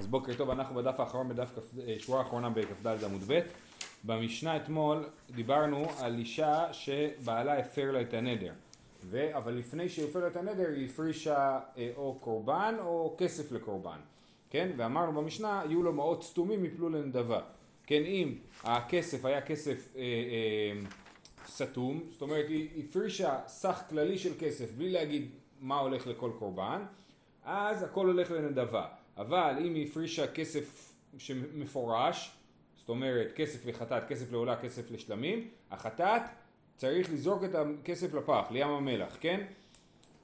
אז בוקר טוב, אנחנו בדף האחרון, בדף כ"ד, אה, שורה האחרונה בכ"ד עמוד ב'. במשנה אתמול דיברנו על אישה שבעלה הפר לה את הנדר. ו... אבל לפני שהיא הפרה את הנדר היא הפרישה אה, או קורבן או כסף לקורבן. כן? ואמרנו במשנה, יהיו לו מעות סתומים יפלו לנדבה. כן, אם הכסף היה כסף אה, אה, סתום, זאת אומרת היא הפרישה סך כללי של כסף בלי להגיד מה הולך לכל קורבן, אז הכל הולך לנדבה. אבל אם היא הפרישה כסף שמפורש, זאת אומרת כסף לחטאת, כסף לעולה, כסף לשלמים, החטאת צריך לזרוק את הכסף לפח, לים המלח, כן?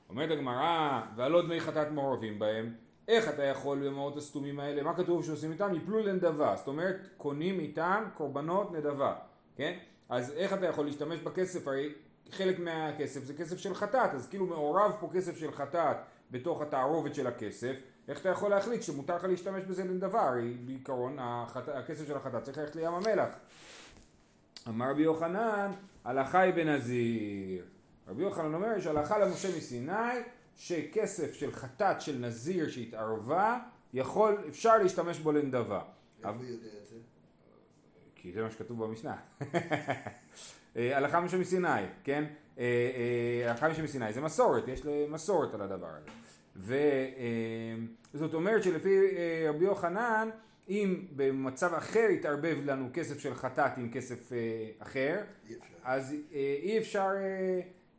אומרת הגמרא, ועל דמי חטאת מעורבים בהם, איך אתה יכול במעות הסתומים האלה, מה כתוב שעושים איתם? יפלו לנדבה, זאת אומרת קונים איתם קורבנות נדבה, כן? אז איך אתה יכול להשתמש בכסף, הרי חלק מהכסף זה כסף של חטאת, אז כאילו מעורב פה כסף של חטאת בתוך התערובת של הכסף, איך אתה יכול להחליט שמותר לך להשתמש בזה לדבר? בעיקרון החט... הכסף של החטאת צריך ללכת לים המלח. אמר רבי יוחנן, הלכה היא בנזיר. רבי יוחנן אומר שהלכה למשה מסיני שכסף של חטאת של נזיר שהתערבה יכול, אפשר להשתמש בו לנדבה. איפה הוא יודע את זה? כי זה מה שכתוב במשנה. אה, הלכה משה מסיני, כן? אה, אה, הלכה משה מסיני זה מסורת, יש מסורת על הדבר הזה. וזאת אומרת שלפי רבי יוחנן אם במצב אחר יתערבב לנו כסף של חטאת עם כסף אחר, אי אפשר. אז אי אפשר,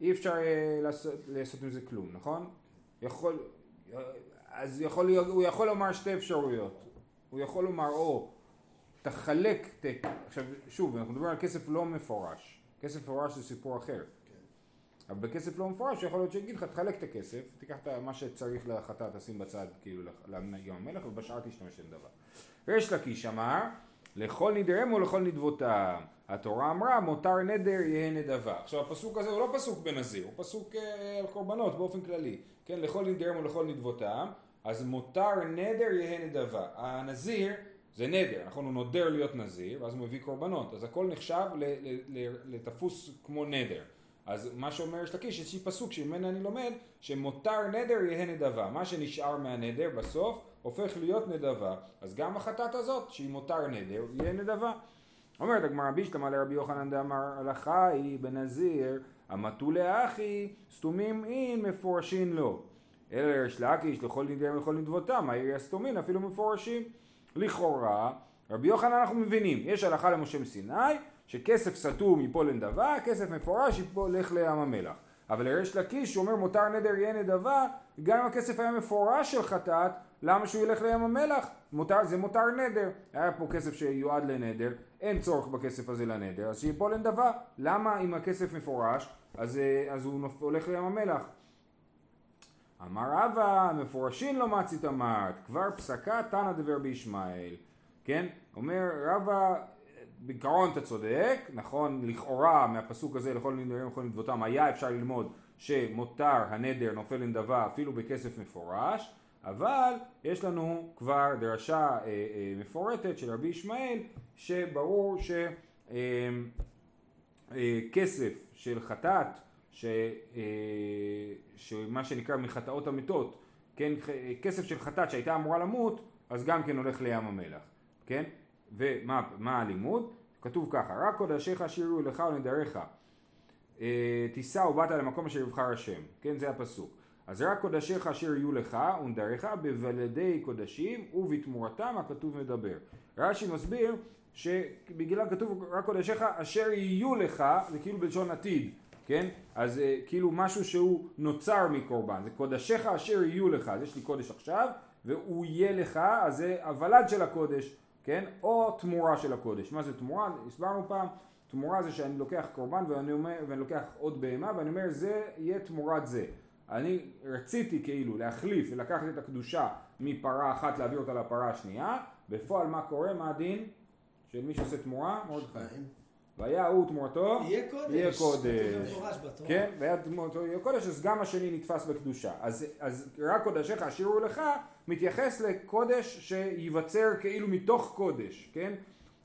אי אפשר לעשות, לעשות עם זה כלום, נכון? יכול, אז יכול, הוא יכול לומר שתי אפשרויות, הוא יכול לומר או תחלק, ת, עכשיו שוב אנחנו מדברים על כסף לא מפורש, כסף מפורש זה סיפור אחר. אבל בכסף לא מפורש יכול להיות שיגיד לך תחלק את הכסף, תיקח את מה שצריך לחטאת תשים בצד כאילו ליום המלך ובשאר תשתמש לדבר. ריש לקיש אמר לכל נדרם ולכל נדבותם. התורה אמרה מותר נדר יהא נדבה. עכשיו הפסוק הזה הוא לא פסוק בנזיר הוא פסוק אה, על קורבנות באופן כללי. כן לכל נדרם ולכל נדבותם. אז מותר נדר יהא נדבה. הנזיר זה נדר נכון? הוא נודר להיות נזיר ואז הוא מביא קורבנות. אז הכל נחשב לתפוס כמו נדר אז מה שאומר יש לקיש, יש לי פסוק שממנו אני לומד שמותר נדר יהא נדבה. מה שנשאר מהנדר בסוף הופך להיות נדבה. אז גם החטאת הזאת שהיא מותר נדר יהיה נדבה. אומרת הגמרא בישלמה לרבי יוחנן דאמר הלכה היא בנזיר המטו לאחי סתומים אין מפורשין לו אלא לריש לקיש לכל נדר ולכל נדבותם העירי הסתומין אפילו מפורשים? לכאורה רבי יוחנן אנחנו מבינים יש הלכה למשה מסיני שכסף סתום ייפול לנדבה כסף מפורש ילך לים המלח אבל לריש לקיש שהוא אומר מותר נדר יהיה נדבה גם אם הכסף היה מפורש של חטאת למה שהוא ילך לים המלח? מותר, זה מותר נדר. היה פה כסף שיועד לנדר, אין צורך בכסף הזה לנדר, אז שיפול לנדבה. למה אם הכסף מפורש, אז, אה, אז הוא נופ, הולך לים המלח? אמר רבא, מפורשין לא מצית אמרת, כבר פסקה תנא דבר בישמעאל. כן? אומר רבא, בעיקרון אתה צודק, נכון, לכאורה מהפסוק הזה לכל נדרים ולכל נדבותם היה אפשר ללמוד שמותר הנדר נופל לנדבה אפילו בכסף מפורש, אבל יש לנו כבר דרשה אה, אה, מפורטת של רבי ישמעאל שברור שכסף אה, אה, של חטאת, ש, אה, שמה שנקרא מחטאות המתות, כן, כסף של חטאת שהייתה אמורה למות, אז גם כן הולך לים המלח, כן? ומה הלימוד? כתוב ככה, רק קודשיך שירו לך ולנדריך, אה, תישא ובאת למקום אשר יבחר השם, כן זה הפסוק. אז רק קודשיך אשר יהיו לך ונדריך בבלעדי קודשים ובתמורתם הכתוב מדבר. רש"י מסביר שבגלל כתוב רק קודשיך אשר יהיו לך זה כאילו בלשון עתיד כן? אז אה, כאילו משהו שהוא נוצר מקורבן זה קודשיך אשר יהיו לך אז יש לי קודש עכשיו והוא יהיה לך אז זה הוולד של הקודש כן? או תמורה של הקודש מה זה תמורה? הסברנו פעם תמורה זה שאני לוקח קורבן ואני, אומר, ואני לוקח עוד בהמה ואני אומר זה יהיה תמורת זה אני רציתי כאילו להחליף ולקחת את הקדושה מפרה אחת להעביר אותה לפרה השנייה, בפועל מה קורה? מה הדין של מי שעושה תמורה? מרדכי. והיה הוא תמורתו יהיה קודש. יהיה קודש. כן, והיה תמורתו יהיה קודש, אז גם השני נתפס בקדושה. אז, אז רק קודשיך אשירו לך מתייחס לקודש שייווצר כאילו מתוך קודש, כן?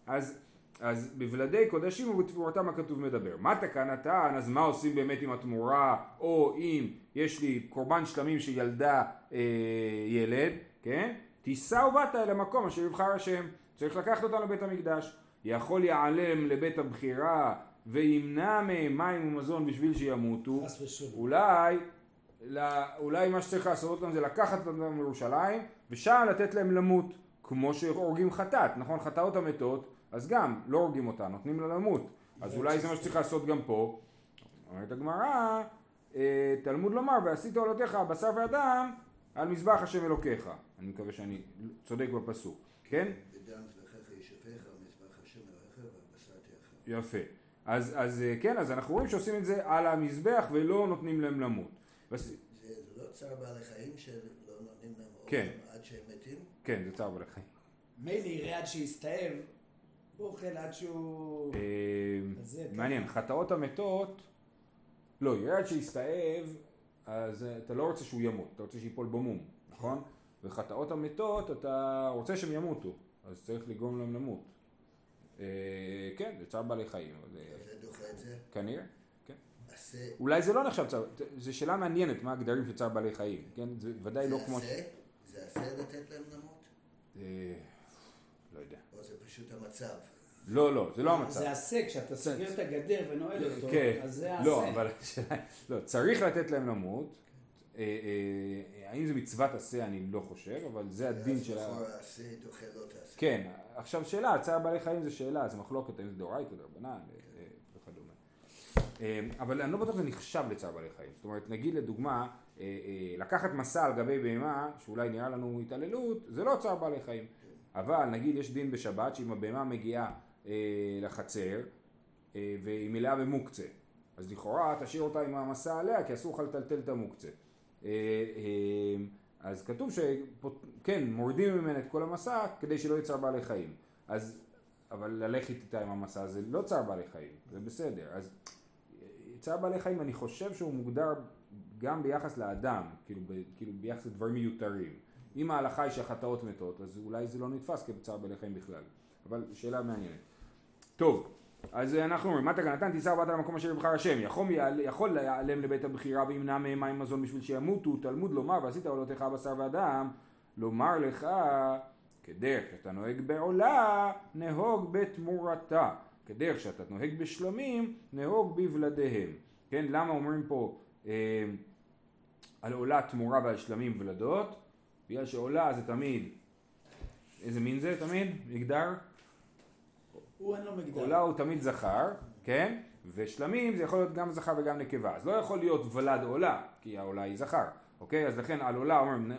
אז אז בבלעדי קודשים ובתמורתם הכתוב מדבר. מה תקנתן, אז מה עושים באמת עם התמורה, או אם יש לי קורבן שלמים שילדה אה, ילד, כן? תישא ובאת אל המקום אשר יבחר השם. צריך לקחת אותם לבית המקדש. יכול יעלם לבית הבחירה וימנע מהם מים ומזון בשביל שימותו. אולי, לא, אולי מה שצריך לעשות אותם זה לקחת אותם מירושלים ושם לתת להם למות. כמו שהורגים חטאת, נכון? חטאות המתות, אז גם לא הורגים אותה, נותנים לה למות. אז אולי זה מה שצריך לעשות גם פה. אומרת הגמרא, אה, תלמוד לומר, ועשית עולותיך בשר ואדם על מזבח השם אלוקיך. אני מקווה שאני צודק בפסוק, כן? יפה. אז, אז אה, כן, אז אנחנו רואים שעושים את זה על המזבח ולא נותנים להם למות. זה לא צער בעלי חיים שלא נותנים להם כן. אוכל עד שהם מתים? כן, זה צער בעלי חיים. מילא יראה עד שיסתאב, הוא אוכל עד שהוא... אה, אז זה מעניין, חטאות המתות, לא, ירד שיסתאב, אז אה, אתה לא רוצה שהוא ימות, אתה רוצה שיפול במום, נכון? וחטאות המתות, אתה רוצה שהם ימותו, אז צריך לגרום להם למות. אה, כן, זה צער בעלי חיים, אה, זה דוחה את זה. כנראה, עשה, אולי זה לא נחשב צער, זו שאלה מעניינת, מה הגדרים של צער בעלי חיים, כן? זה ודאי לא זה כמו... ש- עשה? זה עשה לתת להם למות? אה, לא יודע. או זה פשוט המצב? לא, לא, זה לא המצב. זה עשה, כשאתה סוגר את הגדר ונועל אותו, כן, אז זה לא, עשה. אבל השאלה, לא, צריך לתת להם למות. אה, אה, האם זה מצוות עשה אני לא חושב, אבל זה הדין של ה... עשה לא תעשה. כן, עכשיו שאלה, צער בעלי חיים זה שאלה, זה מחלוקת האם זה דאורייתא, דרבנן אה. אה, אבל אני לא בטוח שזה נחשב לצער בעלי חיים. זאת אומרת, נגיד לדוגמה, אה, אה, לקחת מסע על גבי בהמה, שאולי נראה לנו התעללות, זה לא צער בעלי חיים. אבל נגיד יש דין בשבת שאם הבהמה מגיעה אה, לחצר אה, והיא מלאה במוקצה, אז לכאורה תשאיר אותה עם המסע עליה כי אסור לך לטלטל את המוקצה. אה, אה, אז כתוב שכן, מורידים ממנה את כל המסע כדי שלא צער בעלי חיים. אז, אבל ללכת איתה עם המסע זה לא צער בעלי חיים, זה בסדר. אז צער בעלי חיים אני חושב שהוא מוגדר גם ביחס לאדם, כאילו, ב, כאילו ביחס לדברים מיותרים. אם ההלכה היא שהחטאות מתות, אז אולי זה לא נתפס כצער בעלי חיים בכלל. אבל שאלה מעניינת. טוב, אז אנחנו אומרים, מה תקנתן תישא ובאת למקום אשר יבחר השם, יכול, יכול להיעלם לבית הבחירה וימנע מהם מים מזון בשביל שימותו, תלמוד לומר ועשית עולותיך בשר ואדם, לומר לך כדרך שאתה נוהג בעולה, נהוג בתמורתה, כדרך שאתה נוהג בשלמים, נהוג בבלדיהם. כן, למה אומרים פה אה, על עולה תמורה ועל שלמים ולדות? בגלל שעולה זה תמיד, איזה מין זה תמיד? מגדר? הוא אין לו מגדר. עולה הוא תמיד זכר, כן? ושלמים זה יכול להיות גם זכר וגם נקבה. אז לא יכול להיות ולד עולה, כי העולה היא זכר, אוקיי? אז לכן על עולה אומרים,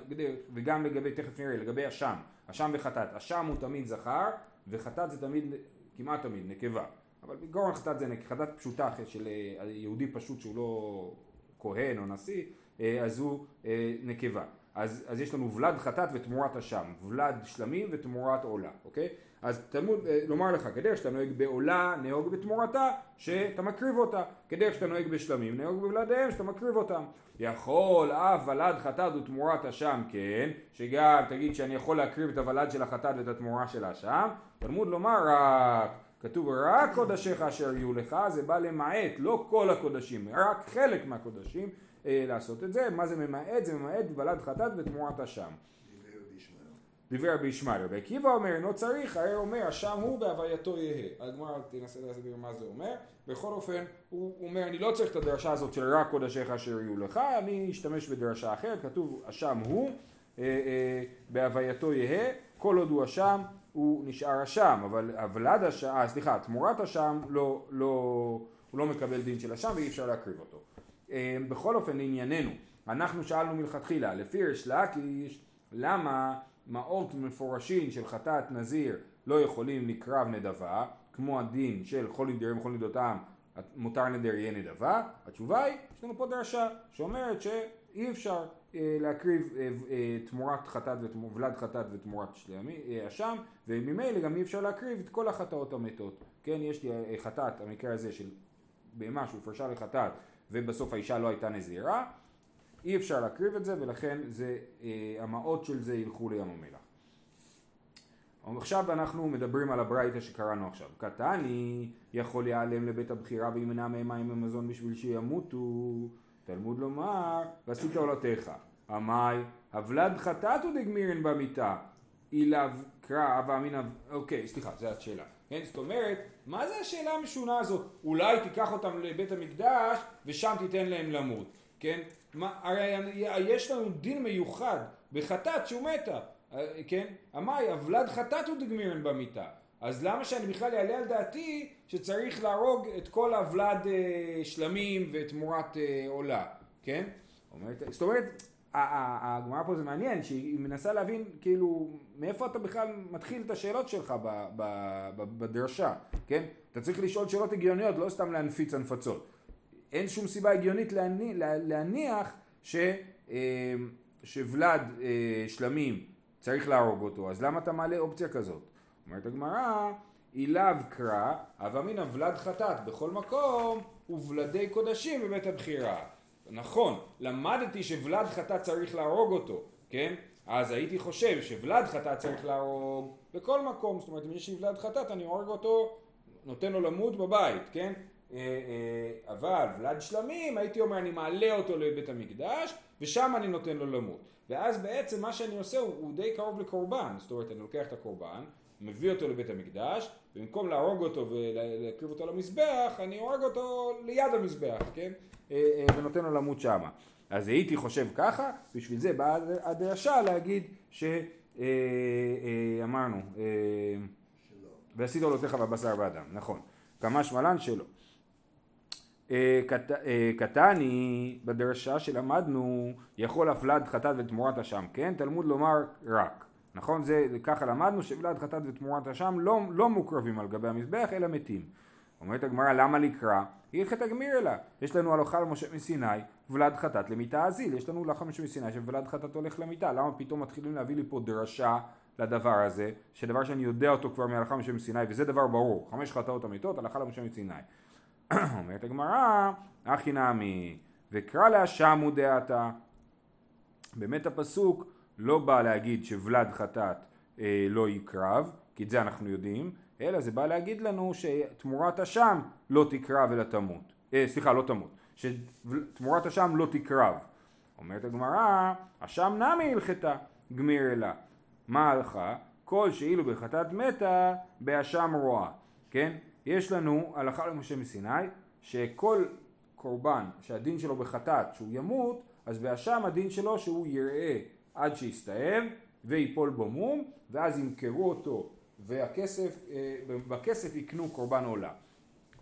וגם לגבי, תכף נראה, לגבי אשם, אשם וחטאת. אשם הוא תמיד זכר, וחטאת זה תמיד, כמעט תמיד, נקבה. אבל בעיקרון חטאת זה חטאת פשוטה של אה, יהודי פשוט שהוא לא כהן או נשיא, אה, אז הוא אה, נקבה. אז, אז יש לנו ולד חטאת ותמורת אשם, ולד שלמים ותמורת עולה, אוקיי? אז תלמוד אה, לומר לך, כדרך שאתה נוהג בעולה, נהוג בתמורתה, שאתה מקריב אותה. כדרך שאתה נוהג בשלמים, נהוג בבלעדיהם, שאתה מקריב אותם. יכול אף ולד חטאת ותמורת אשם, כן, שגם תגיד שאני יכול להקריב את הוולד של החטאת ואת התמורה של האשם. תלמוד לומר רק, כתוב רק קודשיך אשר יהיו לך, זה בא למעט, לא כל הקודשים, רק חלק מהקודשים לעשות את זה. מה זה ממעט? זה ממעט ולד חטאת ותמורת אשם. דברי רבי ישמעאל. דברי רבי ישמעאל. רבי עקיבא אומר, אינו צריך, הרי אומר, אשם הוא בהווייתו יהא. הגמרא תנסה להסביר מה זה אומר. בכל אופן, הוא אומר, אני לא צריך את הדרשה הזאת של רק קודשיך אשר יהיו לך, אני אשתמש בדרשה אחרת, כתוב, אשם הוא, אה, אה, בהווייתו יהא, כל עוד הוא אשם, הוא נשאר אשם, אבל הוולד אשם, אה, סליחה, תמורת אשם, לא, לא, הוא לא מקבל דין של אשם ואי אפשר להקריב אותו. אה, בכל אופן, לענייננו, אנחנו שאלנו מלכתחילה, לפי ריש לקיש, למה מעות מפורשים של חטאת נזיר לא יכולים לקרב נדבה, כמו הדין של כל נדרים וכל נדותם, מותר נדר יהיה נדבה? התשובה היא, יש לנו פה דרשה שאומרת שאי אפשר אה, להקריב אה, אה, תמורת חטאת ולד חטאת ותמורת אה, אשם, וממילא גם אי אפשר להקריב את כל החטאות המתות. כן, יש לי אה, חטאת, המקרה הזה של בהמה שהופרשה לחטאת ובסוף האישה לא הייתה נזירה, אי אפשר להקריב את זה ולכן זה, אה, המעות של זה ילכו לים המלח. עכשיו אנחנו מדברים על הברייתא שקראנו עכשיו. קטני יכול להיעלם לבית הבחירה וימנע מהם מים ומזון בשביל שימותו. תלמוד לומר, ועשית עולתך. המאי, הוולד חטאת ודגמירן במיתה. אילאו קרא הווה אמינא, אוקיי, סליחה, זו השאלה. כן, זאת אומרת, מה זה השאלה המשונה הזאת? אולי תיקח אותם לבית המקדש ושם תיתן להם למות, כן? מה, הרי יש לנו דין מיוחד בחטאת שהוא מתה, אה, כן? אמאי, אבלד חטאת הוא דגמירן במיתה. אז למה שאני בכלל אעלה על דעתי שצריך להרוג את כל הוולד אה, שלמים ותמורת אה, עולה, כן? אומרת, זאת אומרת, הגמרא פה זה מעניין, שהיא מנסה להבין כאילו מאיפה אתה בכלל מתחיל את השאלות שלך ב, ב, ב, בדרשה, כן? אתה צריך לשאול שאלות הגיוניות, לא סתם להנפיץ הנפצות. אין שום סיבה הגיונית להניח, להניח ש, אה, שוולד אה, שלמים צריך להרוג אותו, אז למה אתה מעלה אופציה כזאת? אומרת הגמרא, אילאו קרא, הווה אמינא ולד חטאת בכל מקום ובלדי קודשים בבית הבחירה. נכון, למדתי שוולד חטאת צריך להרוג אותו, כן? אז הייתי חושב שוולד חטאת צריך להרוג בכל מקום, זאת אומרת אם יש לי ולד חטאת אני הורג אותו, נותן לו למות בבית, כן? אה, אה, אבל ולד שלמים הייתי אומר אני מעלה אותו לבית המקדש ושם אני נותן לו למות ואז בעצם מה שאני עושה הוא, הוא די קרוב לקורבן זאת אומרת אני לוקח את הקורבן מביא אותו לבית המקדש במקום להרוג אותו ולהקריב אותו למזבח אני הורג אותו ליד המזבח כן ונותן לו למות שמה אז הייתי חושב ככה בשביל זה באה הדרשה להגיד שאמרנו ועשית עולותיך בבשר ואדם נכון כמה שמלן שלא אה, אה, קטני בדרשה שלמדנו יכול הפלד חטאת ותמורת אשם, כן? תלמוד לומר רק, נכון? זה ככה למדנו שוולד חטאת ותמורת אשם לא, לא מוקרבים על גבי המזבח אלא מתים. אומרת הגמרא למה לקרא? הלכת גמיר אלא. יש לנו הלכה למשה מסיני ולד חטאת למיתה אזיל. יש לנו הלכה למשה מסיני שוולד חטאת הולך למיתה. למה פתאום מתחילים להביא לי פה דרשה לדבר הזה, שדבר שאני יודע אותו כבר מהלכה למשה מסיני וזה דבר ברור. חמש חטאות אמיתות הלכה למשה מסיני. אומרת הגמרא, הכי נמי, וקרא להשמו דעתה. באמת הפסוק לא בא להגיד שוולד חטאת אה, לא יקרב, כי את זה אנחנו יודעים, אלא זה בא להגיד לנו שתמורת אשם לא תקרב אלא תמות. אה, סליחה, לא תמות. שתמורת אשם לא תקרב. אומרת הגמרא, אשם נמי הלכתה, גמיר אלה. מה הלכה? כל שאילו בחטאת מתה, באשם רואה. כן? יש לנו הלכה למשה מסיני שכל קורבן שהדין שלו בחטאת שהוא ימות אז באשם הדין שלו שהוא יראה עד שיסתאב ויפול בו מום ואז ימכרו אותו והכסף, אה, בכסף יקנו קורבן עולה.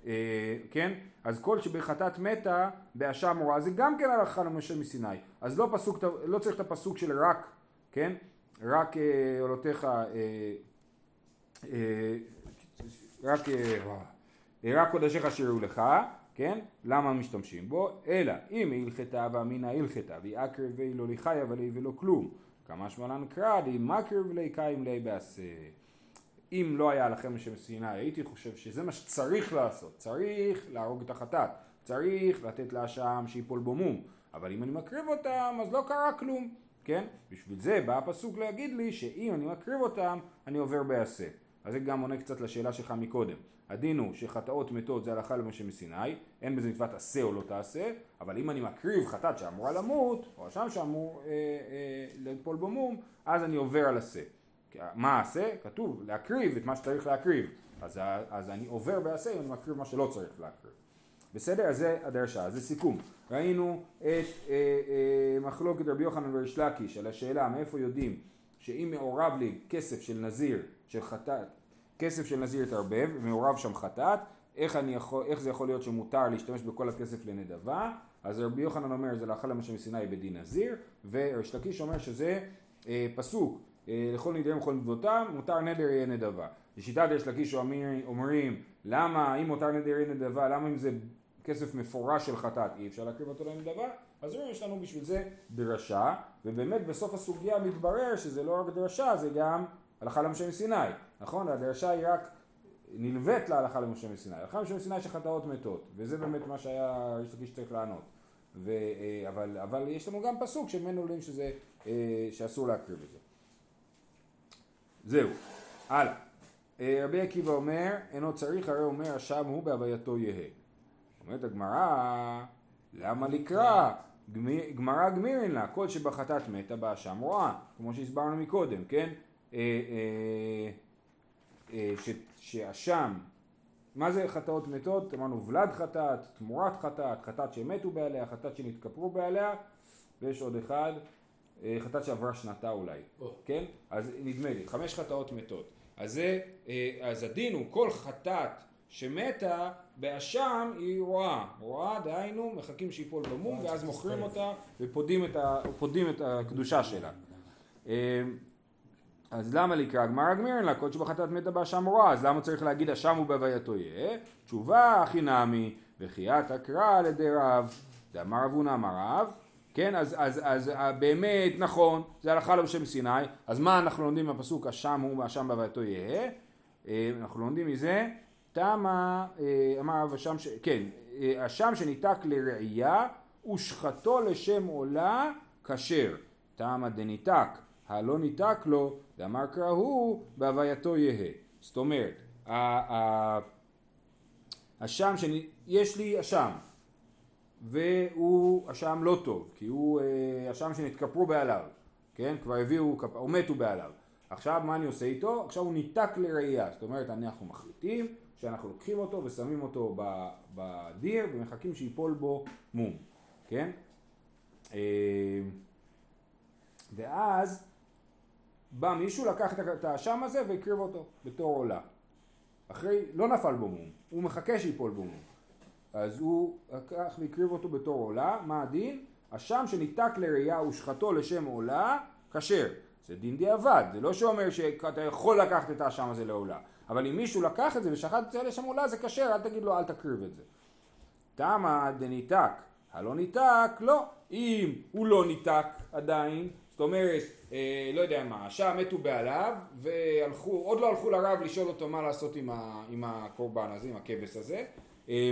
אה, כן? אז כל שבחטאת מתה באשם רואה זה גם כן הלכה למשה מסיני אז לא, פסוק, לא צריך את הפסוק של רק, כן? רק אה, עולותיך רק, אה, רק קודשיך שיראו לך, כן? למה משתמשים בו? אלא אם הלכתה ואמינא הלכתה ויעקרב לא לחיה ולי ולא כלום כמה שמלן קרא די מקרב לי קיים לי בעשה אם לא היה לכם שם סיני הייתי חושב שזה מה שצריך לעשות צריך להרוג את החטאת צריך לתת לאשם שיפול בו מום אבל אם אני מקריב אותם אז לא קרה כלום כן? בשביל זה בא הפסוק להגיד לי שאם אני מקריב אותם אני עובר בעשה אז זה גם עונה קצת לשאלה שלך מקודם. הדין הוא שחטאות מתות זה הלכה למשה מסיני, אין בזה מצוות עשה או לא תעשה, אבל אם אני מקריב חטאת שאמורה למות, או אשם שאמור אה, אה, ליפול במום, אז אני עובר על עשה. מה עשה? כתוב להקריב את מה שצריך להקריב. אז, אז אני עובר בעשה אם אני מקריב מה שלא צריך להקריב. בסדר? אז זה הדרשה, זה סיכום. ראינו את אה, אה, מחלוקת רבי יוחנן וריש לקיש על השאלה מאיפה יודעים שאם מעורב לי כסף של נזיר של חטאת, כסף של נזיר התערבב, ומעורב שם חטאת, איך, יכול, איך זה יכול להיות שמותר להשתמש בכל הכסף לנדבה? אז רבי יוחנן אומר זה לאכל למשל מסיני בדין נזיר, וריש לקיש אומר שזה אה, פסוק, לכל נדרים וכל נדבותם, מותר נדר יהיה נדבה. לשיטת ריש לקיש אומרים, למה אם מותר נדר יהיה נדבה, למה אם זה כסף מפורש של חטאת אי אפשר להקריב אותו לנדבה? אז אומרים יש לנו בשביל זה דרשה, ובאמת בסוף הסוגיה מתברר שזה לא רק דרשה, זה גם הלכה למשה מסיני, נכון? הדרשה היא רק נלווית להלכה למשה מסיני. הלכה למשה מסיני שחטאות מתות, וזה באמת מה שהיה ריש לקיש צריך לענות. ו, אה, אבל, אבל יש לנו גם פסוק שממנו עולים שזה, אה, שאסור להקריב את זה. זהו, הלאה. אה, רבי עקיבא אומר, אינו צריך, הרי אומר, השם הוא בהווייתו יהא. אומרת הגמרא, למה לקרא? גמרא גמירין לה, כל שבחטאת מתה באשם רואה, כמו שהסברנו מקודם, כן? אה, אה, ש- שאשם, מה זה חטאות מתות? אמרנו ולד חטאת, תמורת חטאת, חטאת שמתו בעליה, חטאת שנתכפרו בעליה, ויש עוד אחד, חטאת שעברה שנתה אולי, או. כן? אז נדמה לי, חמש חטאות מתות. אז, זה, אה, אז הדין הוא כל חטאת שמתה באשם היא רואה. רואה, דהיינו, מחכים שיפול במום ואז מוכרים אותה ופודים את, ה, פודים את הקדושה שלה. אה, אז למה לקרא גמר הגמירן לה, קודש בחטאת מתה באשם רואה, אז למה צריך להגיד אשם הוא בהווייתו יהיה? תשובה הכי נמי, וחיית הקרא על ידי רב, דאמר אבונה אמר רב, כן, אז, אז, אז אה, באמת נכון, זה הלכה לו בשם סיני, אז מה אנחנו לומדים מהפסוק אשם הוא ואשם בהווייתו יהיה? אה, אנחנו לומדים מזה, תמה, אה, אמר רב אשם, ש... כן, אשם שניתק לראייה ושחטו לשם עולה כשר, תמה דניתק, הלא ניתק לו, דאמר קרא הוא בהווייתו יהא. זאת אומרת, ה- ה- אשם, שאני, יש לי אשם, והוא אשם לא טוב, כי הוא אה, אשם שנתכפרו בעליו, כן? כבר הביאו, או מתו בעליו. עכשיו מה אני עושה איתו? עכשיו הוא ניתק לראייה, זאת אומרת אנחנו מחליטים שאנחנו לוקחים אותו ושמים אותו בדיר ומחכים שיפול בו מום, כן? אה, ואז בא מישהו לקח את האשם הזה והקריב אותו בתור עולה. אחרי, לא נפל בו מום, הוא מחכה שיפול בו מום. אז הוא לקח והקריב אותו בתור עולה, מה הדין? אשם שניתק לראייה ושחטו לשם עולה, כשר. זה דין דיעבד, זה לא שאומר שאתה יכול לקחת את האשם הזה לעולה. אבל אם מישהו לקח את זה ושחט את זה לשם עולה זה כשר, אל תגיד לו אל תקריב את זה. תמה דניתק, הלא ניתק, לא. אם הוא לא ניתק עדיין, זאת אומרת, אה, לא יודע מה, השעה מתו בעליו, והלכו, עוד לא הלכו לרב לשאול אותו מה לעשות עם, ה, עם הקורבן הזה, עם הכבש הזה. אה,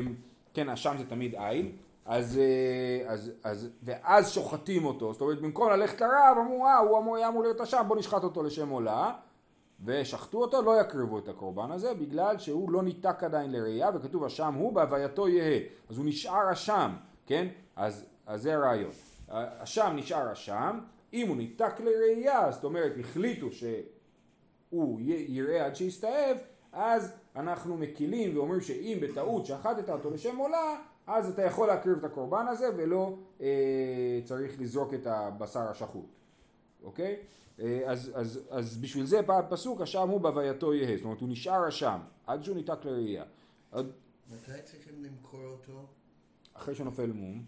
כן, השם זה תמיד עין. אז, אה, אז, אז, ואז שוחטים אותו, זאת אומרת במקום ללכת לרב אמרו אה הוא אמור, היה אמור להיות אשם בוא נשחט אותו לשם עולה. ושחטו אותו לא יקריבו את הקורבן הזה בגלל שהוא לא ניתק עדיין לראייה וכתוב אשם הוא בהווייתו יהא. אז הוא נשאר אשם כן? אז, אז זה הרעיון. אשם נשאר אשם אם הוא ניתק לראייה זאת אומרת החליטו שהוא יראה עד שיסתאב אז אנחנו מקילים ואומרים שאם בטעות שחטת אותו לשם עולה אז אתה יכול להקריב את הקורבן הזה ולא אה, צריך לזרוק את הבשר השחוט אוקיי? אה, אז, אז, אז בשביל זה בא הפסוק אשם הוא בהווייתו יהא זאת אומרת הוא נשאר אשם עד שהוא ניתק לראייה מתי צריכים למכור אותו? אחרי שנופל מום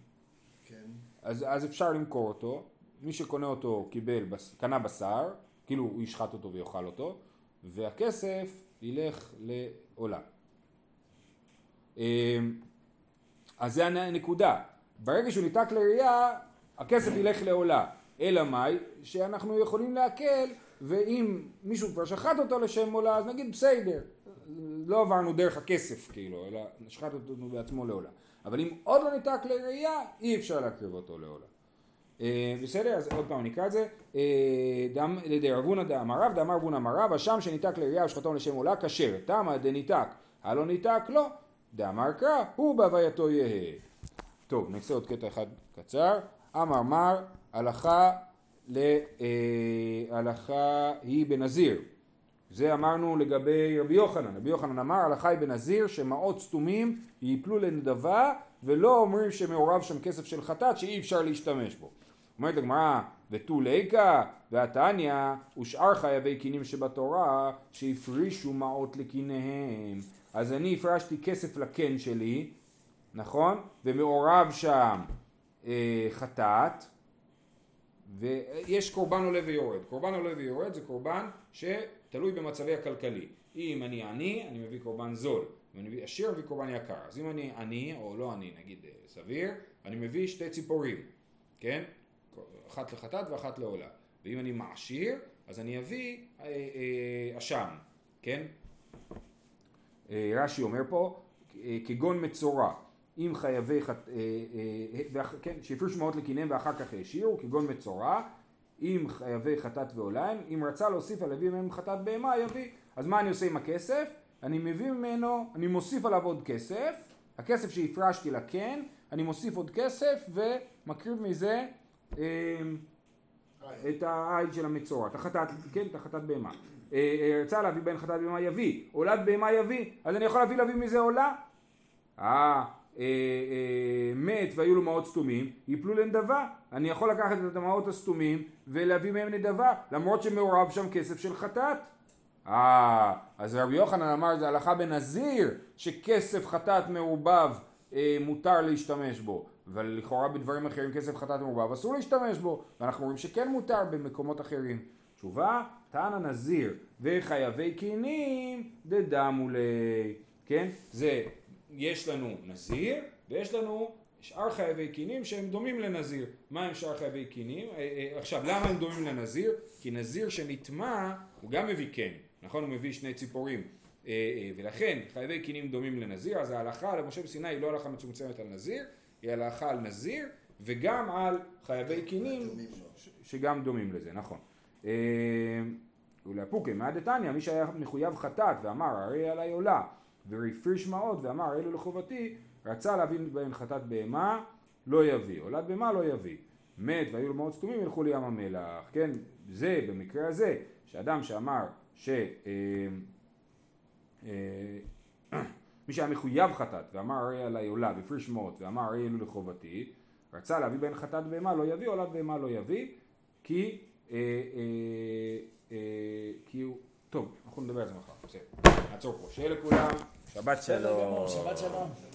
כן. אז, אז אפשר למכור אותו מי שקונה אותו קיבל, בס- קנה בשר כאילו הוא ישחט אותו ויאכל אותו והכסף ילך לעולה אה, אז זה הנקודה. ברגע שהוא ניתק לראייה, הכסף ילך לעולה. אלא מאי? שאנחנו יכולים להקל, ואם מישהו כבר שחט אותו לשם עולה, אז נגיד בסדר. לא עברנו דרך הכסף כאילו, אלא שחט אותו בעצמו לעולה. אבל אם עוד לא ניתק לראייה, אי אפשר להקריב אותו לעולה. אה, בסדר? אז עוד פעם נקרא את זה. אה, דרבונה דאמר רב, דאמר בונה אמר רב, אשם שניתק לראייה ושחטון לשם עולה כשר. תמה דניתק, הלא ניתק לא. דאמר קרא, הוא בהווייתו יהא. טוב, נעשה עוד קטע אחד קצר. אמר מר, הלכה, ל, אה, הלכה היא בנזיר. זה אמרנו לגבי רבי יוחנן. רבי יוחנן אמר, הלכה היא בנזיר שמעות סתומים ייפלו לנדבה ולא אומרים שמעורב שם כסף של חטאת שאי אפשר להשתמש בו. אומרת הגמרא, ותו ליקה והתניא ושאר חייבי קינים שבתורה שהפרישו מעות לקיניהם. אז אני הפרשתי כסף לקן שלי, נכון? ומעורב שם אה, חטאת, ויש קורבן עולה ויורד. קורבן עולה ויורד זה קורבן שתלוי במצבי הכלכלי. אם אני עני, אני מביא קורבן זול. אם אני מביא עשיר, מביא קורבן יקר. אז אם אני עני, או לא עני, נגיד אה, סביר, אני מביא שתי ציפורים, כן? אחת לחטאת ואחת לעולה. ואם אני מעשיר, אז אני אביא אה, אה, אשם, כן? אה, רש"י אומר פה, אה, כגון מצורע, אם חייבי חט... אה, אה, ואח- כן, שהפרישו מעות לקיניהם ואחר כך השאירו, כגון מצורע, אם חייבי חטאת ועוליים, אם רצה להוסיף על להביא מהם חטאת בהמה, יביא. אז מה אני עושה עם הכסף? אני מביא ממנו, אני מוסיף עליו עוד כסף, הכסף שהפרשתי לקן, אני מוסיף עוד כסף ומקריב מזה אה, את העין של המצורע, את החטאת, כן, את החטאת בהמה. אה, אה, רצה להביא בן חטאת בהמה יביא, עולת בהמה יביא, אז אני יכול להביא להביא מזה עולה. אה, אה, מת והיו לו מעות סתומים, יפלו לנדבה. אני יכול לקחת את המעות הסתומים ולהביא מהם נדבה, למרות שמעורב שם כסף של חטאת. אה, אז רבי יוחנן אמר זה הלכה בנזיר, שכסף חטאת מעורבב אה, מותר להשתמש בו, אבל לכאורה בדברים אחרים כסף חטאת מעורבב אסור להשתמש בו, ואנחנו רואים שכן מותר במקומות אחרים. תשובה, טען הנזיר וחייבי קינים דדמו לי, כן? זה, יש לנו נזיר ויש לנו שאר חייבי קינים שהם דומים לנזיר. מה הם שאר חייבי קינים? אה, אה, עכשיו, למה הם דומים לנזיר? כי נזיר שנטמע הוא גם מביא קן, נכון? הוא מביא שני ציפורים. אה, ולכן חייבי קינים דומים לנזיר, אז ההלכה למשה בסיני היא לא הלכה מצומצמת על נזיר, היא הלכה על נזיר וגם על חייבי קינים. ש- שגם דומים לזה, נכון. אה, ולאפוקי, מעד דתניא, מי שהיה מחויב חטאת ואמר הרי עלי עולה והפריש מעות ואמר אלו לחובתי, רצה להביא בהם חטאת בהמה, לא יביא, עולת בהמה לא יביא. מת והיו לו מעות סתומים ילכו לים המלח, כן? זה, במקרה הזה, שאדם שאמר ש... אה, אה, מי שהיה מחויב חטאת ואמר הרי עלי עולה והפריש מעות ואמר הרי אלו לחובתי רצה להביא בין חטאת בהמה לא יביא עולת בהמה לא יביא כי אה, אה, אה, כי הוא טוב אנחנו נדבר על זה מחר. בסדר. נעצור פה. שיהיה לכולם. שבת שלום. שבת שלום.